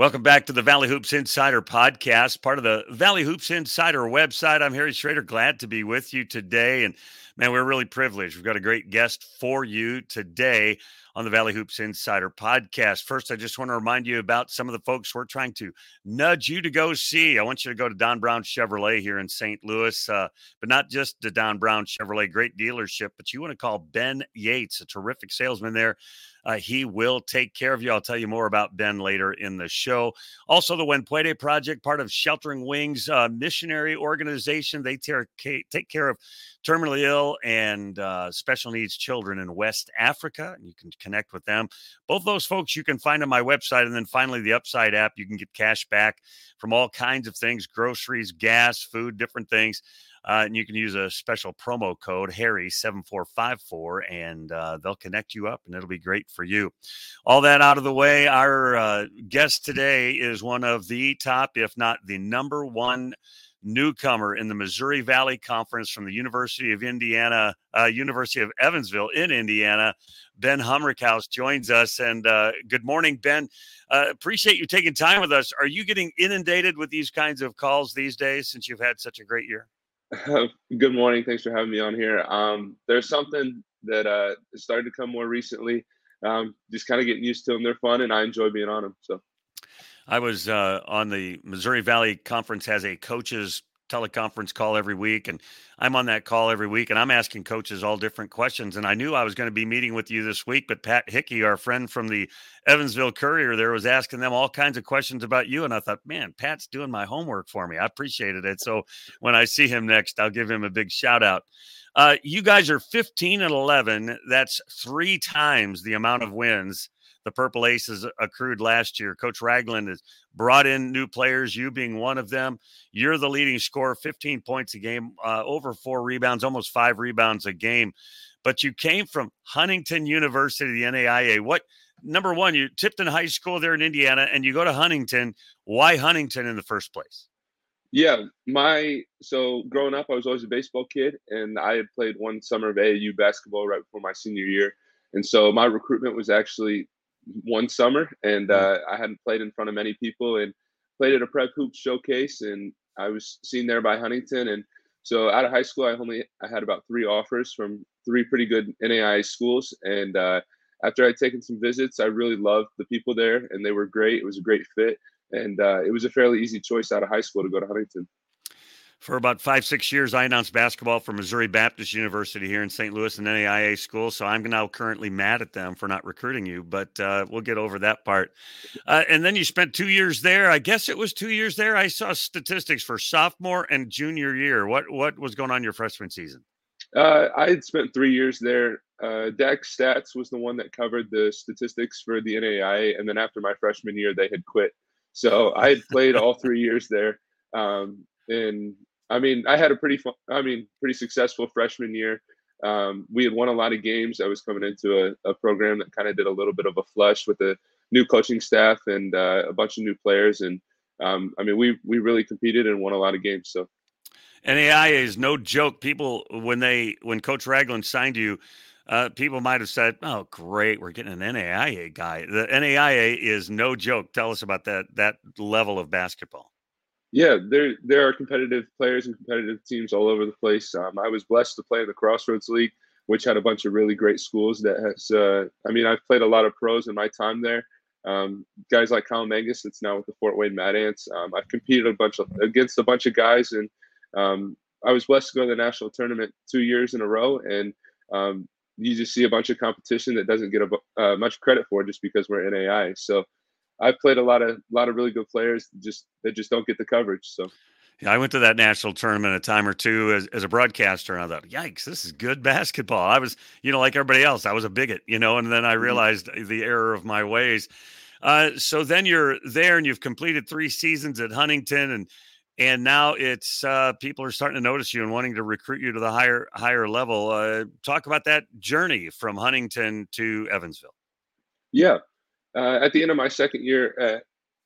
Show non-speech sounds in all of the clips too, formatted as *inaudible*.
Welcome back to the Valley Hoops Insider podcast, part of the Valley Hoops Insider website. I'm Harry Schrader, glad to be with you today. And man, we're really privileged. We've got a great guest for you today on the Valley Hoops Insider podcast. First, I just want to remind you about some of the folks we're trying to nudge you to go see. I want you to go to Don Brown Chevrolet here in St. Louis, uh, but not just the Don Brown Chevrolet, great dealership, but you want to call Ben Yates, a terrific salesman there. Uh, he will take care of you. I'll tell you more about Ben later in the show. Also, the When Puede Project, part of Sheltering Wings uh, missionary organization. They take care of terminally ill and uh, special needs children in West Africa. And you can connect with them. Both those folks you can find on my website. And then finally, the Upside app, you can get cash back from all kinds of things groceries, gas, food, different things. Uh, and you can use a special promo code Harry7454 and uh, they'll connect you up and it'll be great for you. All that out of the way, our uh, guest today is one of the top, if not the number one newcomer in the Missouri Valley Conference from the University of Indiana, uh, University of Evansville in Indiana. Ben Humrichous joins us. And uh, good morning, Ben. Uh, appreciate you taking time with us. Are you getting inundated with these kinds of calls these days since you've had such a great year? *laughs* good morning. Thanks for having me on here. Um, there's something that uh, started to come more recently. Um, just kind of getting used to them. They're fun, and I enjoy being on them. So. I was uh, on the Missouri Valley Conference has a coaches teleconference call every week, and I'm on that call every week, and I'm asking coaches all different questions. And I knew I was going to be meeting with you this week, but Pat Hickey, our friend from the Evansville Courier, there was asking them all kinds of questions about you, and I thought, man, Pat's doing my homework for me. I appreciated it. So when I see him next, I'll give him a big shout out. Uh, you guys are 15 and 11. That's three times the amount of wins the Purple Aces accrued last year. Coach Ragland has brought in new players, you being one of them. You're the leading scorer, 15 points a game, uh, over four rebounds, almost five rebounds a game. But you came from Huntington University, the NAIA. What number one, you Tipton High School there in Indiana, and you go to Huntington. Why Huntington in the first place? Yeah, my so growing up, I was always a baseball kid, and I had played one summer of AAU basketball right before my senior year, and so my recruitment was actually one summer, and uh, I hadn't played in front of many people, and played at a prep hoop showcase, and I was seen there by Huntington, and so out of high school, I only I had about three offers from three pretty good NAIA schools, and uh, after I'd taken some visits, I really loved the people there, and they were great. It was a great fit, and uh, it was a fairly easy choice out of high school to go to Huntington for about five, six years, I announced basketball for Missouri Baptist University here in St. Louis, an NAIA school. So I'm now currently mad at them for not recruiting you, but uh, we'll get over that part. Uh, and then you spent two years there. I guess it was two years there. I saw statistics for sophomore and junior year. What what was going on your freshman season? Uh, I had spent three years there. Uh, Dex Stats was the one that covered the statistics for the NAIA, and then after my freshman year, they had quit. So I had played all three years there. Um, and I mean, I had a pretty fun, I mean, pretty successful freshman year. Um, we had won a lot of games. I was coming into a, a program that kind of did a little bit of a flush with the new coaching staff and uh, a bunch of new players. And um, I mean, we we really competed and won a lot of games. So NAIA is no joke. People when they when Coach Ragland signed you. Uh, people might have said, "Oh, great, we're getting an NAIA guy." The NAIA is no joke. Tell us about that that level of basketball yeah, there there are competitive players and competitive teams all over the place. Um, I was blessed to play in the Crossroads League, which had a bunch of really great schools. That has, uh, I mean, I've played a lot of pros in my time there. Um, guys like Kyle Mangas, that's now with the Fort Wayne Mad Ants. Um, I've competed a bunch of, against a bunch of guys, and um, I was blessed to go to the national tournament two years in a row. And um, you just see a bunch of competition that doesn't get a, uh, much credit for just because we're NAI. So I've played a lot of a lot of really good players just that just don't get the coverage. So yeah, I went to that national tournament a time or two as, as a broadcaster, and I thought, yikes, this is good basketball. I was, you know, like everybody else, I was a bigot, you know, and then I mm-hmm. realized mm-hmm. the error of my ways. Uh, so then you're there and you've completed three seasons at Huntington and and now it's uh, people are starting to notice you and wanting to recruit you to the higher higher level. Uh, talk about that journey from Huntington to Evansville. Yeah, uh, at the end of my second year at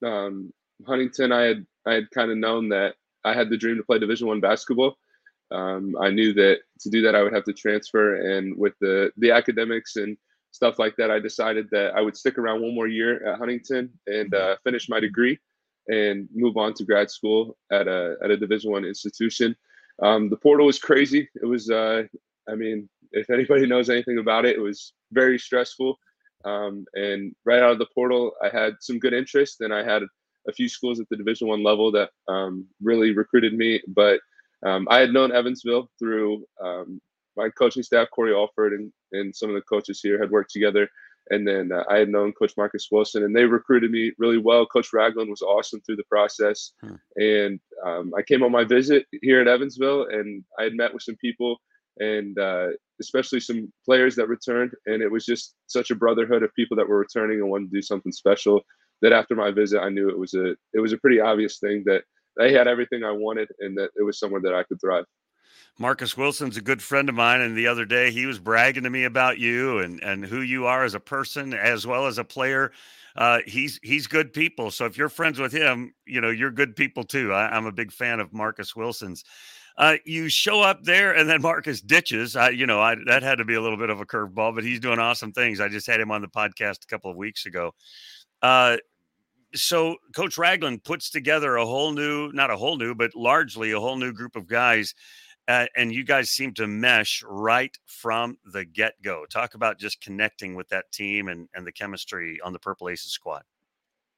um, Huntington, I had I had kind of known that I had the dream to play Division One basketball. Um, I knew that to do that, I would have to transfer, and with the the academics and stuff like that, I decided that I would stick around one more year at Huntington and mm-hmm. uh, finish my degree and move on to grad school at a at a Division One institution. Um, the portal was crazy. It was, uh, I mean, if anybody knows anything about it, it was very stressful. Um, and right out of the portal, I had some good interest, and I had a few schools at the Division One level that um, really recruited me. But um, I had known Evansville through um, my coaching staff, Corey Alford, and, and some of the coaches here had worked together. And then uh, I had known Coach Marcus Wilson, and they recruited me really well. Coach Ragland was awesome through the process. Hmm. And um, I came on my visit here at Evansville, and I had met with some people, and uh, especially some players that returned. And it was just such a brotherhood of people that were returning and wanted to do something special. That after my visit, I knew it was a it was a pretty obvious thing that they had everything I wanted, and that it was somewhere that I could thrive. Marcus Wilson's a good friend of mine, and the other day he was bragging to me about you and and who you are as a person as well as a player. Uh, he's he's good people. So if you're friends with him, you know you're good people too. I, am a big fan of Marcus Wilson's. Uh, you show up there, and then Marcus ditches. I, you know, I, that had to be a little bit of a curveball, but he's doing awesome things. I just had him on the podcast a couple of weeks ago. Uh, so Coach Ragland puts together a whole new, not a whole new, but largely a whole new group of guys uh, and you guys seem to mesh right from the get go. Talk about just connecting with that team and, and the chemistry on the Purple Aces squad.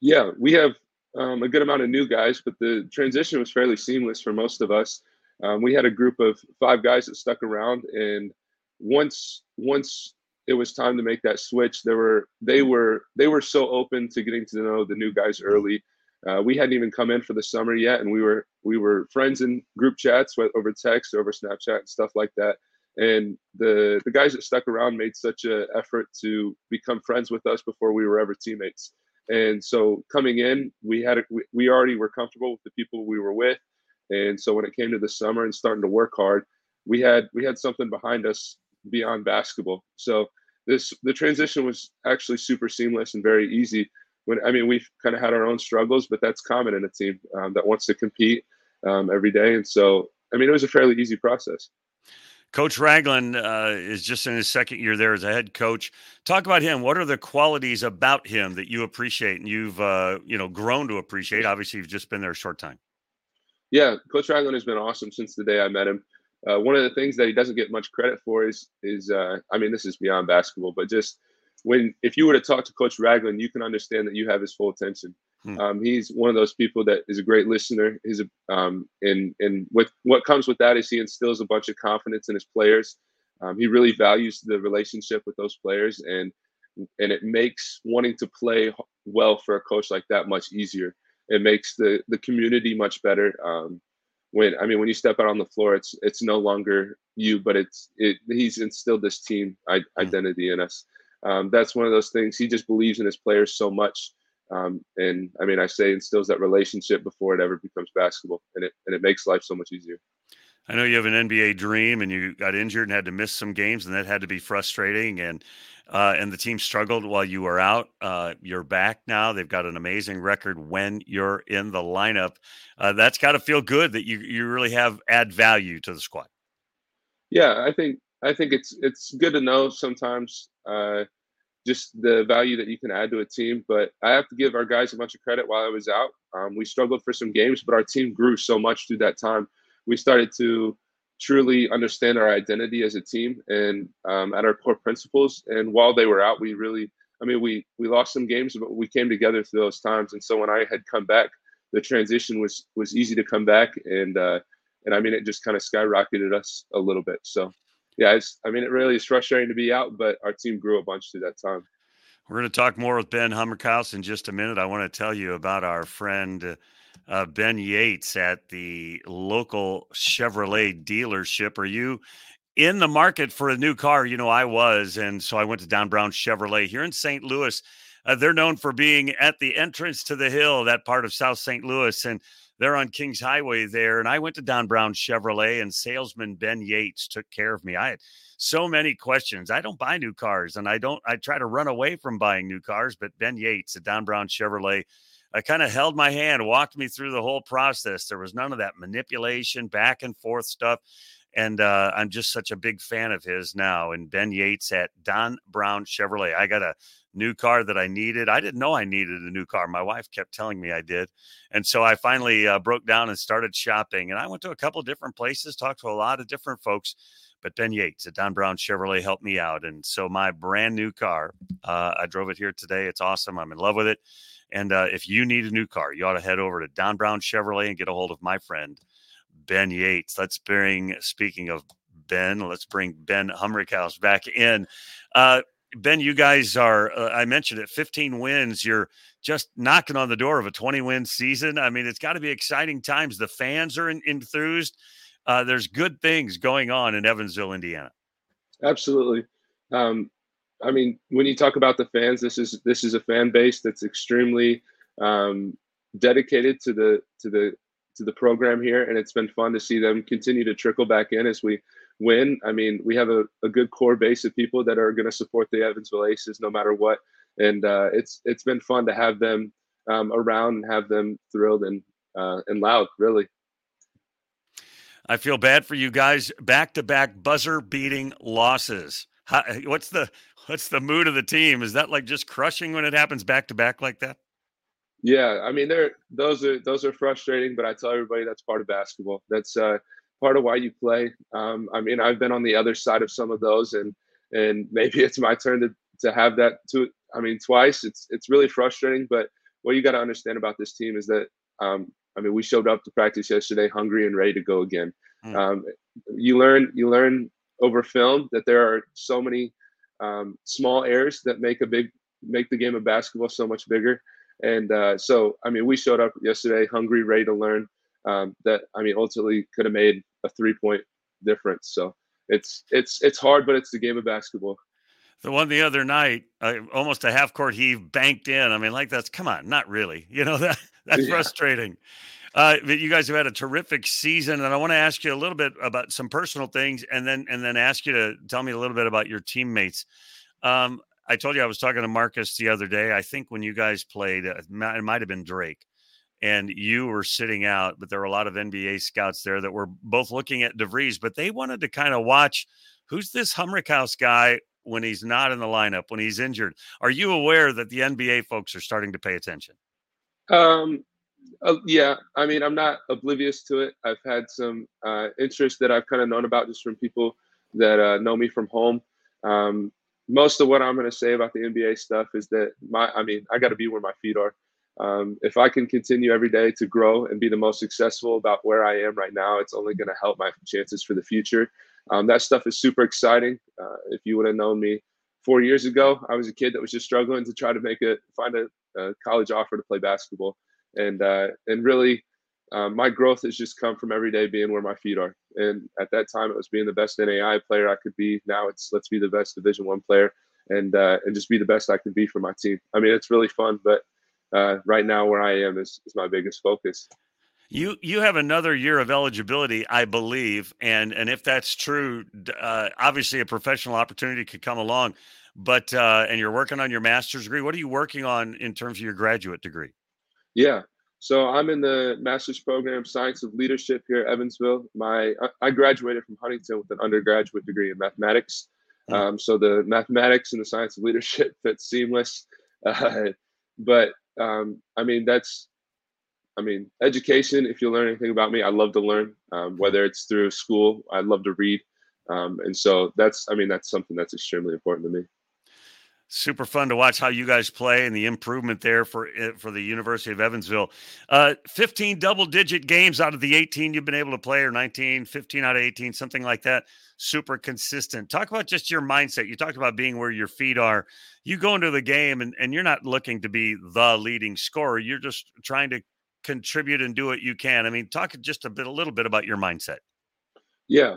Yeah, we have um, a good amount of new guys, but the transition was fairly seamless for most of us. Um, we had a group of five guys that stuck around, and once once it was time to make that switch, there were they were they were so open to getting to know the new guys early. Uh, we hadn't even come in for the summer yet, and we were we were friends in group chats over text, over Snapchat, and stuff like that. And the the guys that stuck around made such an effort to become friends with us before we were ever teammates. And so coming in, we had a, we, we already were comfortable with the people we were with. And so when it came to the summer and starting to work hard, we had we had something behind us beyond basketball. So this the transition was actually super seamless and very easy when I mean we've kind of had our own struggles, but that's common in a team um, that wants to compete um, every day. And so I mean it was a fairly easy process. Coach Ragland uh, is just in his second year there as a head coach. Talk about him. What are the qualities about him that you appreciate and you've uh, you know grown to appreciate? Obviously, you've just been there a short time. Yeah, Coach Ragland has been awesome since the day I met him. Uh, one of the things that he doesn't get much credit for is is uh, I mean this is beyond basketball, but just when if you were to talk to Coach Ragland, you can understand that you have his full attention. Hmm. Um, he's one of those people that is a great listener. He's a um, and and what what comes with that is he instills a bunch of confidence in his players. Um, he really values the relationship with those players, and and it makes wanting to play well for a coach like that much easier. It makes the the community much better. Um, when I mean when you step out on the floor, it's it's no longer you, but it's it. He's instilled this team hmm. identity in us um, that's one of those things. He just believes in his players so much. Um, and I mean, I say instills that relationship before it ever becomes basketball, and it and it makes life so much easier. I know you have an NBA dream, and you got injured and had to miss some games, and that had to be frustrating. And uh, and the team struggled while you were out. Uh, you're back now. They've got an amazing record when you're in the lineup. Uh, that's got to feel good that you you really have add value to the squad. Yeah, I think I think it's it's good to know sometimes uh, just the value that you can add to a team. But I have to give our guys a bunch of credit while I was out. Um, we struggled for some games, but our team grew so much through that time. We started to truly understand our identity as a team and um, at our core principles. And while they were out, we really, I mean, we we lost some games, but we came together through those times. And so when I had come back, the transition was was easy to come back, and uh, and I mean, it just kind of skyrocketed us a little bit. So yeah, I mean, it really is frustrating to be out, but our team grew a bunch through that time. We're going to talk more with Ben Humrichous in just a minute. I want to tell you about our friend uh, Ben Yates at the local Chevrolet dealership. Are you in the market for a new car? You know, I was. And so I went to Don Brown Chevrolet here in St. Louis. Uh, they're known for being at the entrance to the hill, that part of South St. Louis. And they're on Kings Highway there. And I went to Don Brown Chevrolet, and salesman Ben Yates took care of me. I had so many questions. I don't buy new cars, and I don't. I try to run away from buying new cars, but Ben Yates at Don Brown Chevrolet. I kind of held my hand, walked me through the whole process. There was none of that manipulation, back and forth stuff. and uh, I'm just such a big fan of his now. And Ben Yates at Don Brown Chevrolet. I got a new car that I needed. I didn't know I needed a new car. My wife kept telling me I did, and so I finally uh, broke down and started shopping. And I went to a couple different places, talked to a lot of different folks. But Ben Yates at Don Brown Chevrolet helped me out, and so my brand new car, uh, I drove it here today. It's awesome. I'm in love with it. And uh, if you need a new car, you ought to head over to Don Brown Chevrolet and get a hold of my friend Ben Yates. Let's bring, speaking of Ben, let's bring Ben Humrichous back in. Uh, ben, you guys are, uh, I mentioned it, 15 wins. You're just knocking on the door of a 20 win season. I mean, it's got to be exciting times. The fans are in, enthused. Uh, there's good things going on in Evansville, Indiana. Absolutely. Um, I mean, when you talk about the fans, this is this is a fan base that's extremely um, dedicated to the to the to the program here, and it's been fun to see them continue to trickle back in as we win. I mean, we have a, a good core base of people that are going to support the Evansville Aces no matter what, and uh, it's it's been fun to have them um, around and have them thrilled and uh, and loud, really. I feel bad for you guys. Back to back buzzer beating losses. How, what's the what's the mood of the team? Is that like just crushing when it happens back to back like that? Yeah, I mean, they're those are those are frustrating, but I tell everybody that's part of basketball. That's uh, part of why you play. Um, I mean, I've been on the other side of some of those, and and maybe *laughs* it's my turn to to have that. To I mean, twice. It's it's really frustrating, but what you got to understand about this team is that um, I mean, we showed up to practice yesterday hungry and ready to go again. Mm. Um, you learn you learn over film that there are so many um, small errors that make a big make the game of basketball so much bigger. And uh, so, I mean, we showed up yesterday hungry, ready to learn. Um, that I mean, ultimately could have made a three point difference. So it's it's it's hard, but it's the game of basketball. The one the other night, uh, almost a half court heave banked in. I mean, like that's come on, not really. You know *laughs* that that's yeah. frustrating. Uh, but you guys have had a terrific season, and I want to ask you a little bit about some personal things, and then and then ask you to tell me a little bit about your teammates. Um, I told you I was talking to Marcus the other day. I think when you guys played, uh, it might have been Drake, and you were sitting out, but there were a lot of NBA scouts there that were both looking at DeVries, but they wanted to kind of watch who's this Humrichous guy when he's not in the lineup, when he's injured. Are you aware that the NBA folks are starting to pay attention? Um, uh, yeah, I mean, I'm not oblivious to it. I've had some uh, interest that I've kind of known about just from people that uh, know me from home. Um, most of what I'm going to say about the NBA stuff is that my, I mean, I got to be where my feet are. Um, if I can continue every day to grow and be the most successful about where I am right now, it's only going to help my chances for the future. Um, that stuff is super exciting. Uh, if you would have known me four years ago, I was a kid that was just struggling to try to make it, find a, a college offer to play basketball and uh, and really um, my growth has just come from every day being where my feet are. And at that time, it was being the best NAI player I could be. Now it's let's be the best Division One player and uh, and just be the best I can be for my team. I mean, it's really fun, but uh, right now where I am is, is my biggest focus. You you have another year of eligibility, I believe, and and if that's true, uh, obviously a professional opportunity could come along. But uh, and you're working on your master's degree. What are you working on in terms of your graduate degree? Yeah. So I'm in the master's program, Science of Leadership here at Evansville. My I graduated from Huntington with an undergraduate degree in mathematics. Hmm. Um, so the mathematics and the science of leadership *laughs* fits seamless. Uh, but um, I mean, that's I mean, education. If you learn anything about me, I love to learn. Um, whether it's through school, I love to read, um, and so that's I mean that's something that's extremely important to me super fun to watch how you guys play and the improvement there for for the University of Evansville. Uh, 15 double digit games out of the 18 you've been able to play, or 19, 15 out of 18, something like that. Super consistent. Talk about just your mindset. You talked about being where your feet are. You go into the game and, and you're not looking to be the leading scorer. You're just trying to contribute and do what you can. I mean, talk just a bit, a little bit about your mindset. Yeah.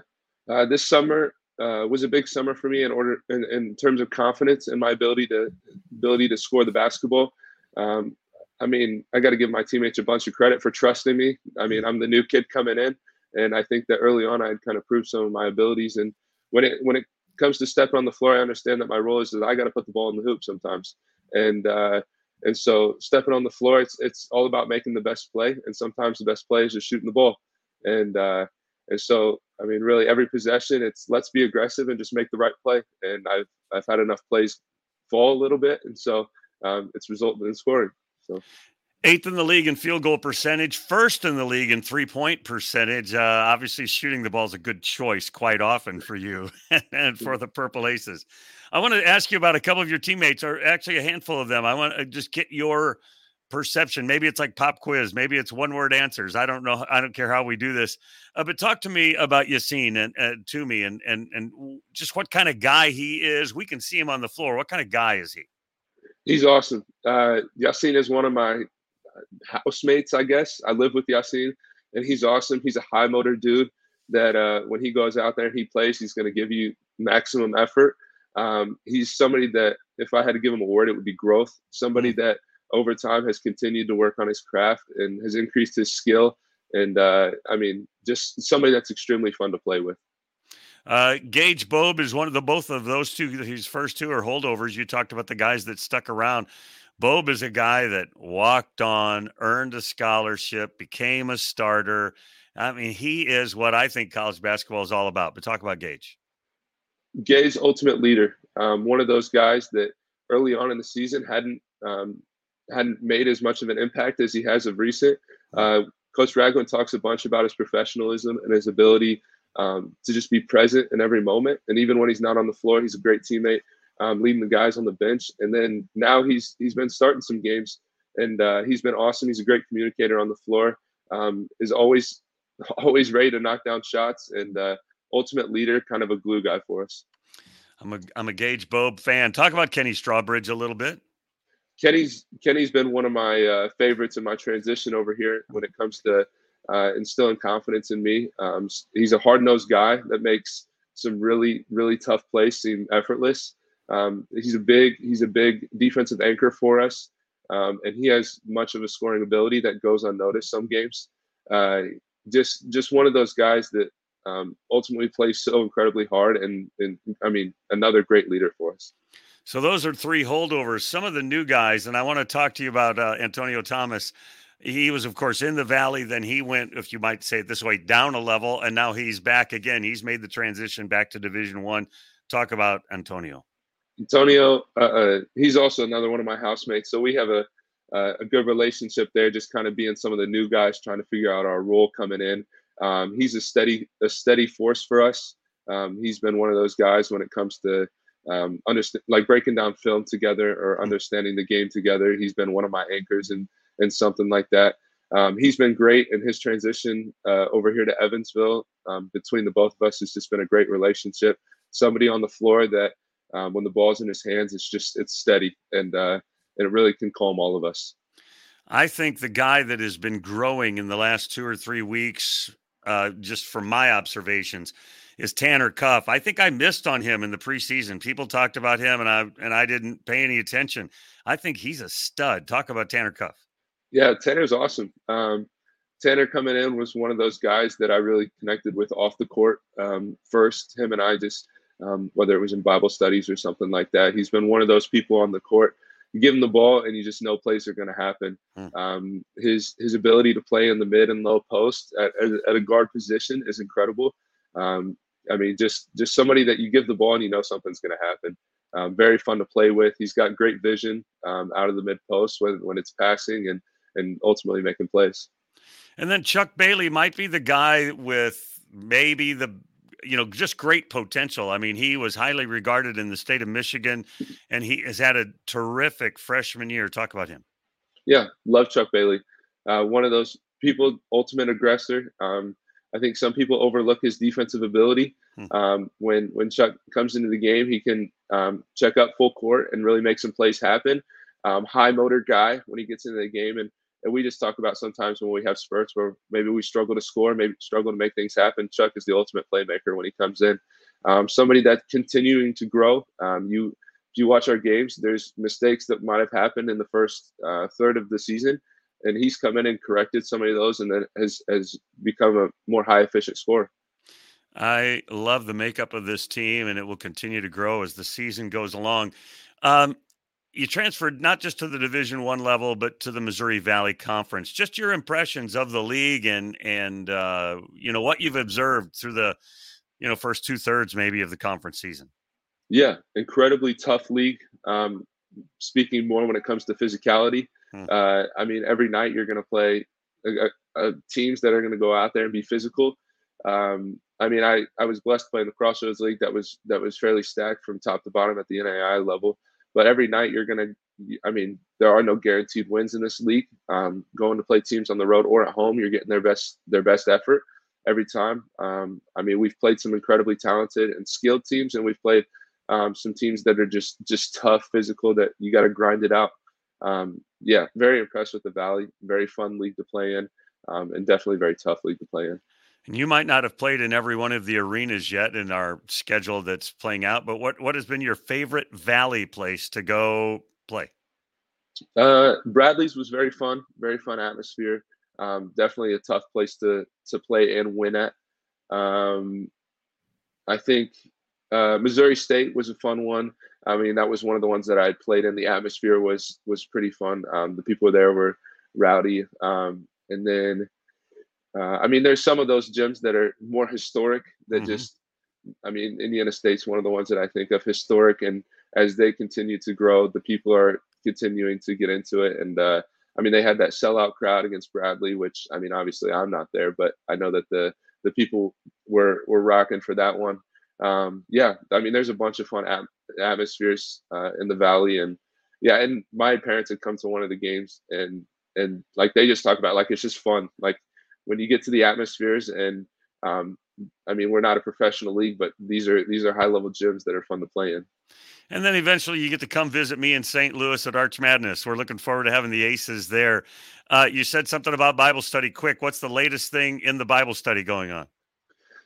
Uh, this summer, uh, was a big summer for me in order in, in, terms of confidence and my ability to ability to score the basketball. Um, I mean, I got to give my teammates a bunch of credit for trusting me. I mean, I'm the new kid coming in, and I think that early on I had kind of proved some of my abilities. And when it when it comes to stepping on the floor, I understand that my role is that I got to put the ball in the hoop sometimes. And uh, and so stepping on the floor, it's it's all about making the best play. And sometimes the best play is just shooting the ball. And uh, and so I mean, really every possession, it's let's be aggressive and just make the right play. And I've I've had enough plays fall a little bit, and so um, it's resulted in scoring. So eighth in the league in field goal percentage, first in the league in three point percentage. Uh, obviously, shooting the ball is a good choice quite often for you *laughs* and for the Purple Aces. I want to ask you about a couple of your teammates, or actually a handful of them. I want to just get your perception. Maybe it's like pop quiz. Maybe it's one word answers. I don't know. I don't care how we do this. Uh, but talk to me about Yacine and uh, Toumi and and and just what kind of guy he is. We can see him on the floor. What kind of guy is he? He's awesome. Uh, Yacine is one of my housemates, I guess. I live with Yacine, and he's awesome. He's a high motor dude that uh, when he goes out there and he plays, he's going to give you maximum effort. Um, he's somebody that, if I had to give him a word, it would be growth. Somebody mm-hmm. that over time has continued to work on his craft and has increased his skill. And uh, I mean, just somebody that's extremely fun to play with. Uh, Gage Bobe is one of the both of those two. His first two are holdovers. You talked about the guys that stuck around. Bobe is a guy that walked on, earned a scholarship, became a starter. I mean, he is what I think college basketball is all about. But talk about Gage. Gage, ultimate leader. Um, one of those guys that early on in the season hadn't um, hadn't made as much of an impact as he has of recent. Uh, Coach Ragland talks a bunch about his professionalism and his ability um, to just be present in every moment. And even when he's not on the floor, he's a great teammate um, leading the guys on the bench. And then now he's he's been starting some games, and uh, he's been awesome. He's a great communicator on the floor. Um, is always *laughs* always ready to knock down shots, and uh, ultimate leader, kind of a glue guy for us. I'm a I'm a Gage Bobe fan. Talk about Kenny Strawbridge a little bit. Kenny's Kenny's been one of my uh, favorites in my transition over here when it comes to uh, instilling confidence in me. Um, he's a hard nosed guy that makes some really really tough plays seem effortless. Um, he's a big he's a big defensive anchor for us, um, and he has much of a scoring ability that goes unnoticed some games. Uh, just just one of those guys that um, ultimately plays so incredibly hard, and and I mean another great leader for us. So those are three holdovers. Some of the new guys, and I want to talk to you about uh, Antonio Thomas. He was, of course, in the valley. Then he went, if you might say it this way, down a level, and now he's back again. He's made the transition back to Division One. Talk about Antonio. Antonio, uh, uh, he's also another one of my housemates. So we have a uh, a good relationship there. Just kind of being some of the new guys, trying to figure out our role coming in. Um, he's a steady a steady force for us. Um, he's been one of those guys when it comes to um, understand like breaking down film together or understanding the game together. He's been one of my anchors and and something like that. Um, he's been great in his transition uh, over here to Evansville. Um, between the both of us, it's just been a great relationship. Somebody on the floor that um, when the ball's in his hands, it's just it's steady and uh, and it really can calm all of us. I think the guy that has been growing in the last two or three weeks, uh, just from my observations, is Tanner Cuff. I think I missed on him in the preseason. People talked about him, and I and I didn't pay any attention. I think he's a stud. Talk about Tanner Cuff. Yeah, Tanner's awesome. Um, Tanner coming in was one of those guys that I really connected with off the court. Um, first, him and I just um, whether it was in Bible studies or something like that. He's been one of those people on the court. You give him the ball, and you just know plays are going to happen. Mm. Um, his his ability to play in the mid and low post at, at, a guard position is incredible. Um, I mean, just just somebody that you give the ball and you know something's going to happen. Um, very fun to play with. He's got great vision um, out of the mid post when when it's passing and and ultimately making plays. And then Chuck Bailey might be the guy with maybe the you know just great potential. I mean, he was highly regarded in the state of Michigan, and he has had a terrific freshman year. Talk about him. Yeah, love Chuck Bailey. Uh, one of those people, ultimate aggressor. Um, I think some people overlook his defensive ability. Hmm. Um, when when Chuck comes into the game, he can um, check up full court and really make some plays happen. Um, high motor guy when he gets into the game, and and we just talk about sometimes when we have spurts where maybe we struggle to score, maybe struggle to make things happen. Chuck is the ultimate playmaker when he comes in. Um, somebody that's continuing to grow. Um, you if you watch our games, there's mistakes that might have happened in the first uh, third of the season and he's come in and corrected some of those, and then has has become a more high efficient scorer. I love the makeup of this team, and it will continue to grow as the season goes along. Um, you transferred not just to the Division One level, but to the Missouri Valley Conference. Just your impressions of the league and and uh, you know what you've observed through the you know first two thirds maybe of the conference season. Yeah, incredibly tough league. Um, speaking more when it comes to physicality, hmm. uh, I mean every night you're going to play teams that are going to go out there and be physical. Um, I mean, I, I was blessed playing the Crossroads League that was that was fairly stacked from top to bottom at the NAI level. But every night you're gonna, I mean, there are no guaranteed wins in this league. Um, going to play teams on the road or at home, you're getting their best their best effort every time. Um, I mean, we've played some incredibly talented and skilled teams, and we've played um, some teams that are just just tough, physical that you got to grind it out. Um, yeah, very impressed with the Valley. Very fun league to play in, um, and definitely very tough league to play in. And you might not have played in every one of the arenas yet in our schedule that's playing out, but what what has been your favorite Valley place to go play? Uh, Bradley's was very fun, very fun atmosphere. Um, definitely a tough place to to play and win at. Um, I think uh, Missouri State was a fun one. I mean, that was one of the ones that I played in. The atmosphere was was pretty fun. Um, the people there were rowdy, um, and then uh, I mean, there's some of those gyms that are more historic that mm-hmm. just, I mean, Indiana State's one of the ones that I think of historic. And as they continue to grow, the people are continuing to get into it. And uh, I mean, they had that sellout crowd against Bradley, which I mean, obviously I'm not there, but I know that the the people were were rocking for that one. Um, yeah, I mean, there's a bunch of fun at- atmospheres uh, in the valley, and yeah, and my parents had come to one of the games, and and like they just talk about like it's just fun, like when you get to the atmospheres and um, I mean, we're not a professional league, but these are these are high level gyms that are fun to play in. And then eventually you get to come visit me in St. Louis at Arch Madness. We're looking forward to having the Aces there. Uh, you said something about Bible study. Quick, what's the latest thing in the Bible study going on?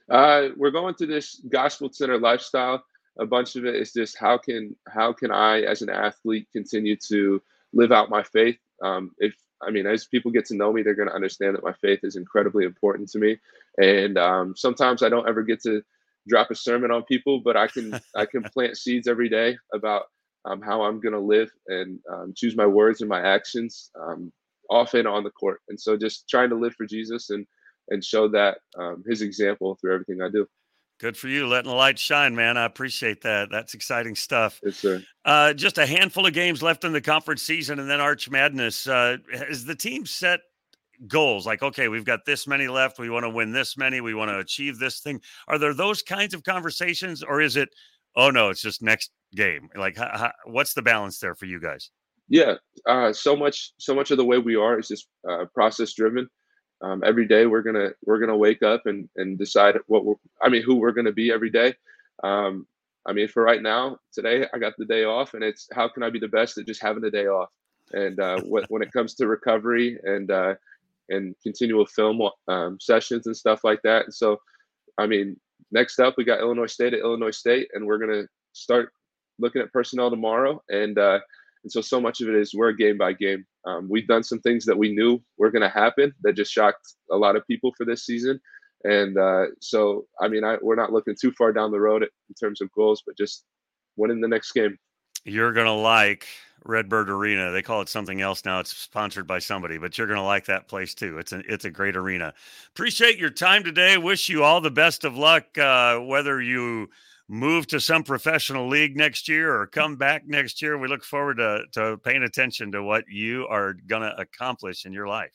Uh, we're going to this gospel center lifestyle. A bunch of it is just how can how can I, as an athlete, continue to live out my faith? Um, if I mean, as people get to know me, they're going to understand that my faith is incredibly important to me. And um, sometimes I don't ever get to drop a sermon on people, but I can *laughs* I can plant seeds every day about um, how I'm going to live and um, choose my words and my actions um, off and on the court. And so, just trying to live for Jesus and and show that um, His example through everything I do. Good for you, letting the light shine, man. I appreciate that. That's exciting stuff. Yes, sir. Uh, just a handful of games left in the conference season, and then Arch Madness. Uh, has the team set goals? Like, okay, we've got this many left. We want to win this many. We want to achieve this thing. Are there those kinds of conversations, or is it, oh no, it's just next game? Like, how, how, what's the balance there for you guys? Yeah, uh, so much, so much of the way we are is just uh, process driven um, every day we're gonna we're gonna wake up and and decide what we're I mean who we're gonna be every day. Um, I mean for right now today I got the day off and it's how can I be the best at just having a day off. And uh, when it comes to recovery and uh, and continual film um, sessions and stuff like that. And so, I mean, next up we got Illinois State at Illinois State, and we're gonna start looking at personnel tomorrow. And uh, and so, so much of it is we're game by game. Um, we've done some things that we knew were going to happen that just shocked a lot of people for this season. And uh, so, I mean, I, we're not looking too far down the road in terms of goals, but just winning the next game. You're going to like Redbird Arena. They call it something else now. It's sponsored by somebody, but you're going to like that place too. It's a it's a great arena. Appreciate your time today. Wish you all the best of luck. Uh, whether you move to some professional league next year or come back next year. We look forward to, to paying attention to what you are going to accomplish in your life.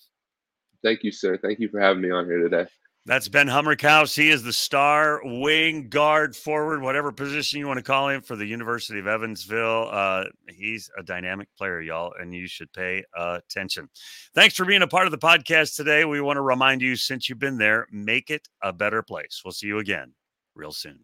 Thank you, sir. Thank you for having me on here today. That's Ben Humrichous. He is the star wing guard forward, whatever position you want to call him for the University of Evansville. Uh, he's a dynamic player, y'all, and you should pay attention. Thanks for being a part of the podcast today. We want to remind you, since you've been there, make it a better place. We'll see you again real soon.